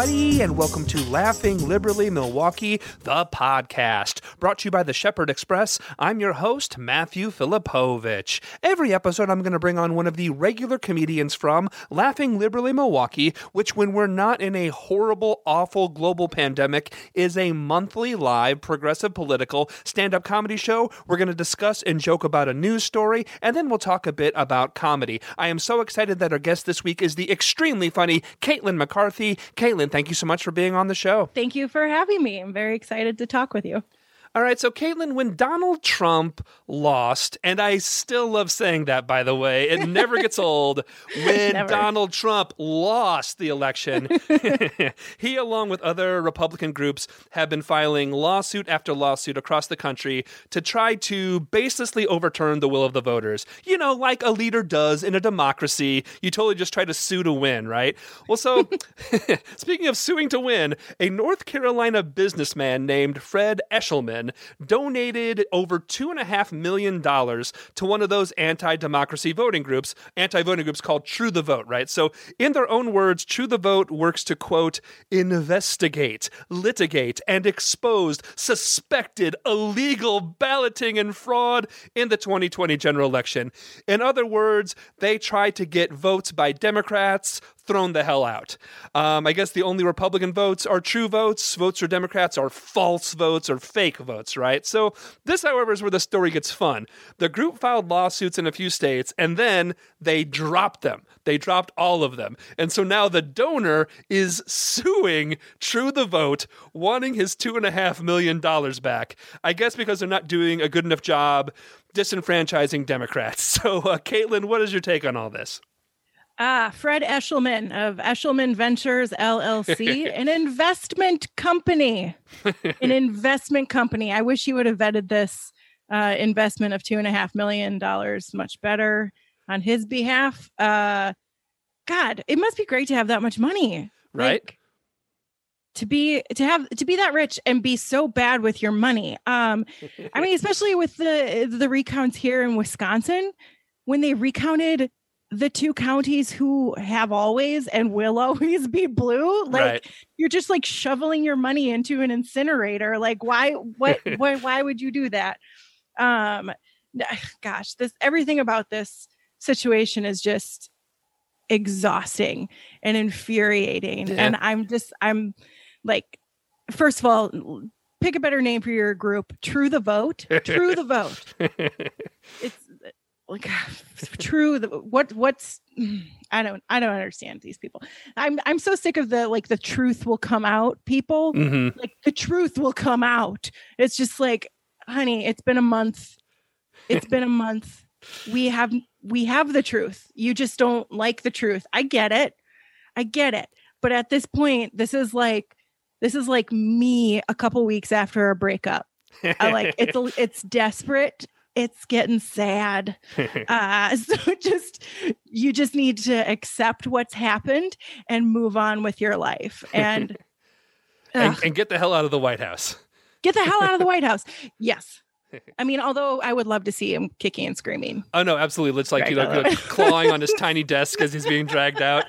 everybody, and welcome to Laughing Liberally Milwaukee, the podcast, brought to you by the Shepherd Express. I'm your host, Matthew Filipovich. Every episode, I'm going to bring on one of the regular comedians from Laughing Liberally Milwaukee, which, when we're not in a horrible, awful global pandemic, is a monthly live progressive political stand up comedy show. We're going to discuss and joke about a news story, and then we'll talk a bit about comedy. I am so excited that our guest this week is the extremely funny Caitlin McCarthy. Caitlin, thank you so much for being on the show. Thank you for having me. I'm very excited to talk with you. All right, so Caitlin, when Donald Trump lost, and I still love saying that, by the way, it never gets old. When Donald Trump lost the election, he, along with other Republican groups, have been filing lawsuit after lawsuit across the country to try to baselessly overturn the will of the voters. You know, like a leader does in a democracy. You totally just try to sue to win, right? Well, so speaking of suing to win, a North Carolina businessman named Fred Eshelman donated over $2.5 million to one of those anti democracy voting groups, anti voting groups called True the Vote, right? So, in their own words, True the Vote works to quote, investigate, litigate, and expose suspected illegal balloting and fraud in the 2020 general election. In other words, they try to get votes by Democrats, thrown the hell out. Um, I guess the only Republican votes are true votes. Votes for Democrats are false votes or fake votes, right? So, this, however, is where the story gets fun. The group filed lawsuits in a few states and then they dropped them. They dropped all of them. And so now the donor is suing True the Vote, wanting his $2.5 million back. I guess because they're not doing a good enough job disenfranchising Democrats. So, uh, Caitlin, what is your take on all this? Ah, Fred Eshelman of Eshelman Ventures LLC, an investment company. an investment company. I wish you would have vetted this uh, investment of two and a half million dollars much better on his behalf. Uh, God, it must be great to have that much money, right? Like, to be to have to be that rich and be so bad with your money. Um, I mean, especially with the the recounts here in Wisconsin, when they recounted the two counties who have always and will always be blue like right. you're just like shoveling your money into an incinerator. Like why what why, why would you do that? Um gosh this everything about this situation is just exhausting and infuriating. Yeah. and i'm just i'm like first of all pick a better name for your group. True the vote. True the vote. It's like true what what's i don't i don't understand these people. I'm i'm so sick of the like the truth will come out people. Mm-hmm. like the truth will come out. It's just like honey it's been a month. It's been a month. We have we have the truth. You just don't like the truth. I get it. I get it. But at this point this is like this is like me a couple weeks after a breakup. I like it's it's desperate it's getting sad. uh, so just you just need to accept what's happened and move on with your life and and, and, get the hell out of the White House. Get the hell out of the White House. Yes. I mean, although I would love to see him kicking and screaming. Oh no, absolutely! It's like you know, clawing on his tiny desk as he's being dragged out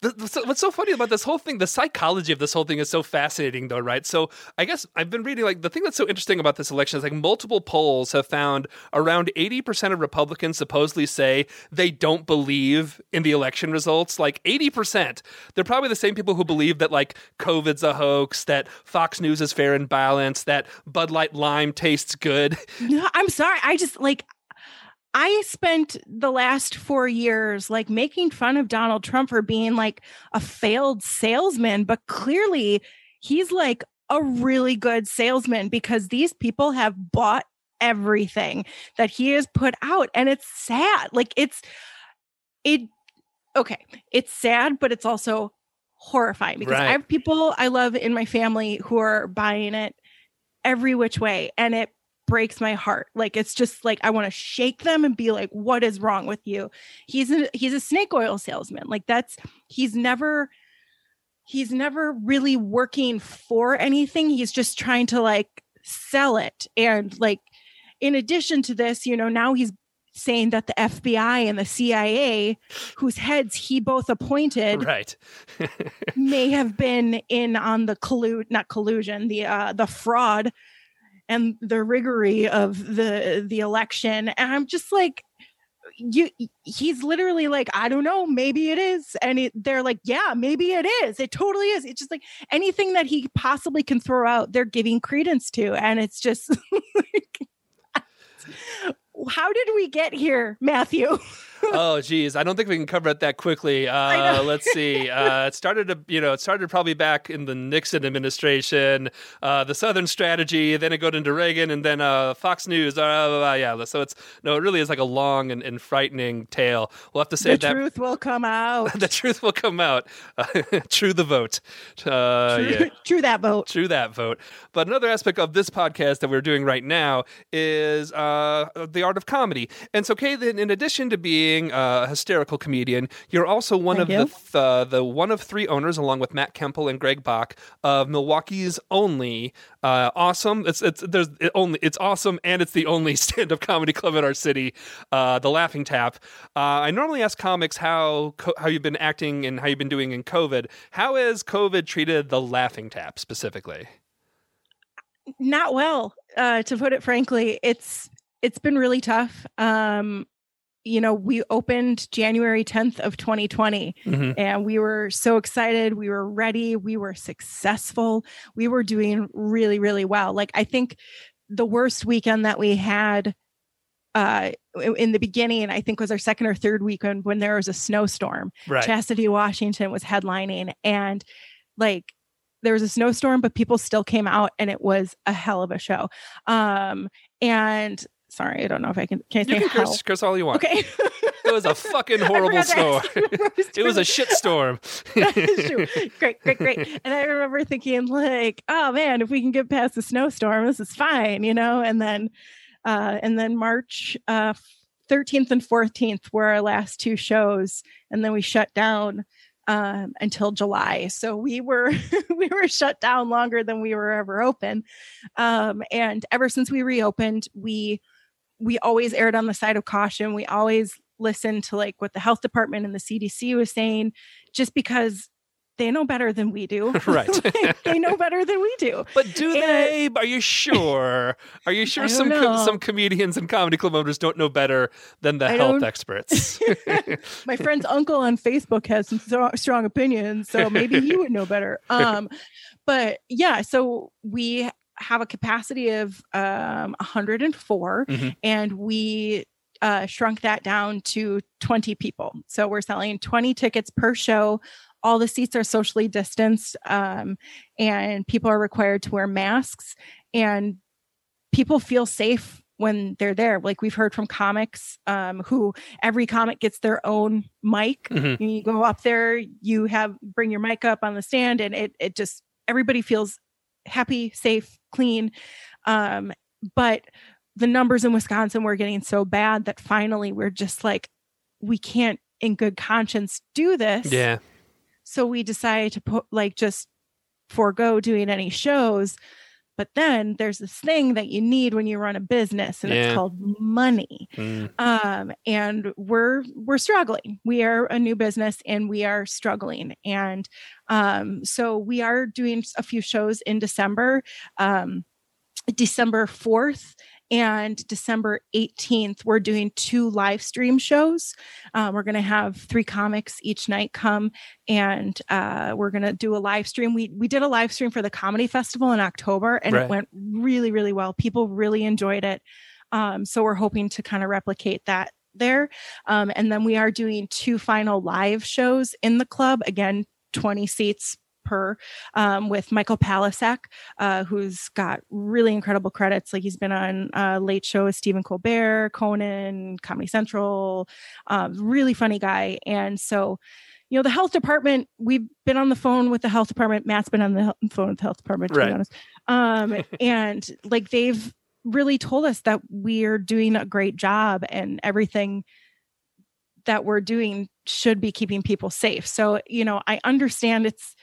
the, the, what's so funny about this whole thing, the psychology of this whole thing is so fascinating, though, right? So I guess I've been reading like the thing that's so interesting about this election is like multiple polls have found around 80% of Republicans supposedly say they don't believe in the election results. Like 80%. They're probably the same people who believe that like COVID's a hoax, that Fox News is fair and balanced, that Bud Light Lime tastes good. No, I'm sorry. I just like I spent the last four years like making fun of Donald Trump for being like a failed salesman, but clearly he's like a really good salesman because these people have bought everything that he has put out. And it's sad. Like it's, it, okay, it's sad, but it's also horrifying because right. I have people I love in my family who are buying it every which way. And it breaks my heart. Like it's just like I want to shake them and be like, "What is wrong with you?" He's a he's a snake oil salesman. Like that's he's never he's never really working for anything. He's just trying to like sell it. And like in addition to this, you know, now he's saying that the FBI and the CIA, whose heads he both appointed, right, may have been in on the collude, not collusion, the uh, the fraud and the rigory of the the election. And I'm just like, you he's literally like i don't know maybe it is and it, they're like yeah maybe it is it totally is it's just like anything that he possibly can throw out they're giving credence to and it's just like how did we get here matthew oh geez, I don't think we can cover it that quickly. Uh, let's see. Uh, it started, to, you know, it started probably back in the Nixon administration, uh, the Southern strategy. Then it got into Reagan, and then uh, Fox News. Uh, yeah, so it's no, it really is like a long and, and frightening tale. We'll have to say that the that truth will come out. the truth will come out. true the vote. Uh, true, yeah. true that vote. True that vote. But another aspect of this podcast that we're doing right now is the art of comedy. And so, Caitlin in addition to being being a hysterical comedian, you're also one Thank of you. the th- uh, the one of three owners, along with Matt Kempel and Greg Bach, of Milwaukee's only uh, awesome. It's it's there's it only it's awesome, and it's the only stand up comedy club in our city, uh, the Laughing Tap. Uh, I normally ask comics how co- how you've been acting and how you've been doing in COVID. How has COVID treated the Laughing Tap specifically? Not well, uh, to put it frankly. It's it's been really tough. Um, you know, we opened January 10th of 2020 mm-hmm. and we were so excited. We were ready. We were successful. We were doing really, really well. Like, I think the worst weekend that we had uh, in the beginning, I think was our second or third weekend when there was a snowstorm. Right. Chastity Washington was headlining and like, there was a snowstorm, but people still came out and it was a hell of a show. Um, and Sorry, I don't know if I can. Can I say you can curse, curse, all you want. Okay. it was a fucking horrible storm. it was a shit storm. great, great, great. And I remember thinking, like, oh man, if we can get past the snowstorm, this is fine, you know. And then, uh, and then March uh, 13th and 14th were our last two shows, and then we shut down um, until July. So we were we were shut down longer than we were ever open. Um, and ever since we reopened, we we always erred on the side of caution. We always listened to like what the health department and the CDC was saying, just because they know better than we do. Right. they know better than we do. But do and, they? Are you sure? Are you sure some com- some comedians and comedy club owners don't know better than the I health experts? My friend's uncle on Facebook has some strong opinions, so maybe he would know better. Um, but yeah, so we have a capacity of um, 104 mm-hmm. and we uh, shrunk that down to 20 people so we're selling 20 tickets per show all the seats are socially distanced um, and people are required to wear masks and people feel safe when they're there like we've heard from comics um, who every comic gets their own mic mm-hmm. you go up there you have bring your mic up on the stand and it, it just everybody feels happy, safe, clean. Um, but the numbers in Wisconsin were getting so bad that finally we're just like, we can't in good conscience do this. Yeah. So we decided to put like just forego doing any shows but then there's this thing that you need when you run a business, and yeah. it's called money. Mm. Um, and we're we're struggling. We are a new business, and we are struggling. And um, so we are doing a few shows in December. Um, December 4th and December 18th, we're doing two live stream shows. Um, we're going to have three comics each night come and uh, we're going to do a live stream. We, we did a live stream for the comedy festival in October and right. it went really, really well. People really enjoyed it. Um, so we're hoping to kind of replicate that there. Um, and then we are doing two final live shows in the club. Again, 20 seats per um, with Michael Palascak, uh, who's got really incredible credits. Like he's been on uh, Late Show with Stephen Colbert, Conan, Comedy Central. Um, really funny guy. And so, you know, the health department, we've been on the phone with the health department. Matt's been on the phone with the health department, to right. be honest. Um, and like they've really told us that we're doing a great job and everything that we're doing should be keeping people safe. So, you know, I understand it's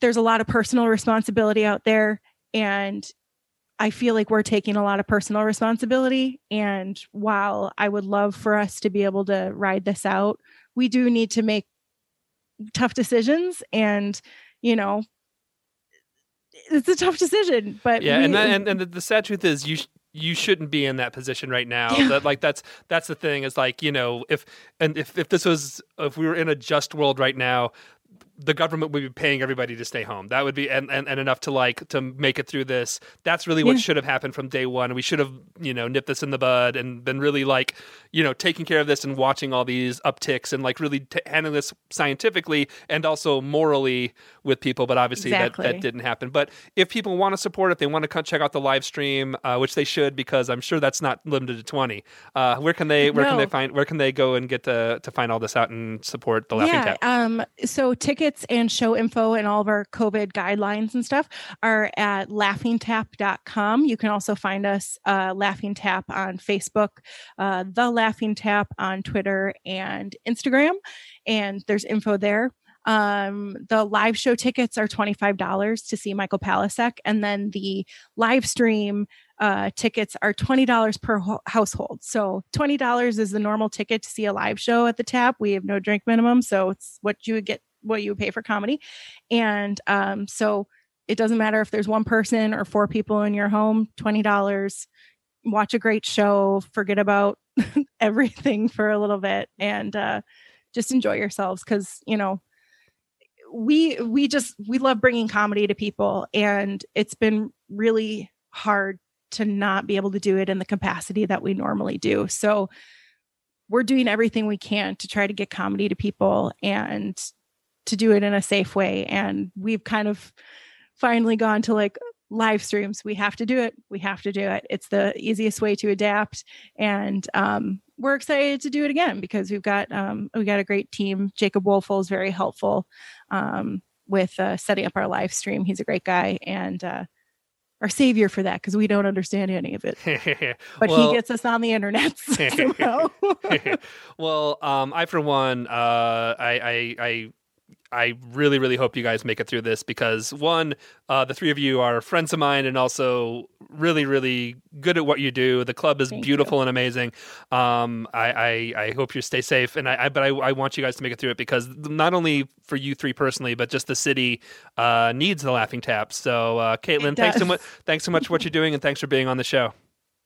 there's a lot of personal responsibility out there and I feel like we're taking a lot of personal responsibility. And while I would love for us to be able to ride this out, we do need to make tough decisions. And, you know, it's a tough decision, but yeah, we, and, that, and and the sad truth is, you you shouldn't be in that position right now. Yeah. That like that's that's the thing is like you know if and if if this was if we were in a just world right now, the government would be paying everybody to stay home. That would be and, and, and enough to like to make it through this. That's really what yeah. should have happened from day one. We should have you know nipped this in the bud and been really like you know taking care of this and watching all these upticks and like really t- handling this scientifically and also morally with people. But obviously exactly. that that didn't happen. But if people want to support it, they want to come check out the live stream, uh, which they should because I'm sure that's not limited to twenty. Uh, where can they where no. can they find where can they go and get to to find all this out and support the Laughing yeah, Tap? Um, so tickets tickets and show info and all of our COVID guidelines and stuff are at laughingtap.com. You can also find us uh, Laughing Tap on Facebook, uh, The Laughing Tap on Twitter and Instagram. And there's info there. Um, the live show tickets are $25 to see Michael Palascak. And then the live stream uh, tickets are $20 per ho- household. So $20 is the normal ticket to see a live show at the tap. We have no drink minimum. So it's what you would get what you would pay for comedy. And um, so it doesn't matter if there's one person or four people in your home, $20, watch a great show, forget about everything for a little bit and uh, just enjoy yourselves because, you know, we we just we love bringing comedy to people and it's been really hard to not be able to do it in the capacity that we normally do. So we're doing everything we can to try to get comedy to people and to do it in a safe way. And we've kind of finally gone to like live streams. We have to do it. We have to do it. It's the easiest way to adapt. And um, we're excited to do it again because we've got um, we got a great team. Jacob Wolfel is very helpful um, with uh, setting up our live stream. He's a great guy and uh, our savior for that because we don't understand any of it. but well, he gets us on the internet well, um, I for one, uh, I, I, I I really, really hope you guys make it through this because one, uh, the three of you are friends of mine and also really, really good at what you do. The club is Thank beautiful you. and amazing. Um, I, I, I, hope you stay safe, and I, I but I, I, want you guys to make it through it because not only for you three personally, but just the city uh, needs the Laughing Tap. So, uh, Caitlin, thanks so much. Thanks so much for what you're doing, and thanks for being on the show.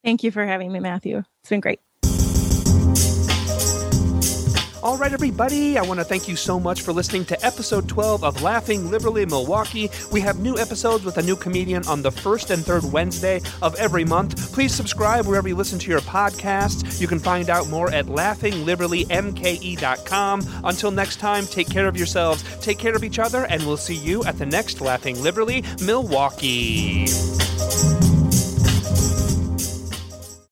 Thank you for having me, Matthew. It's been great. All right, everybody, I want to thank you so much for listening to episode 12 of Laughing Liberally Milwaukee. We have new episodes with a new comedian on the first and third Wednesday of every month. Please subscribe wherever you listen to your podcasts. You can find out more at laughingliberallymke.com. Until next time, take care of yourselves, take care of each other, and we'll see you at the next Laughing Liberally Milwaukee.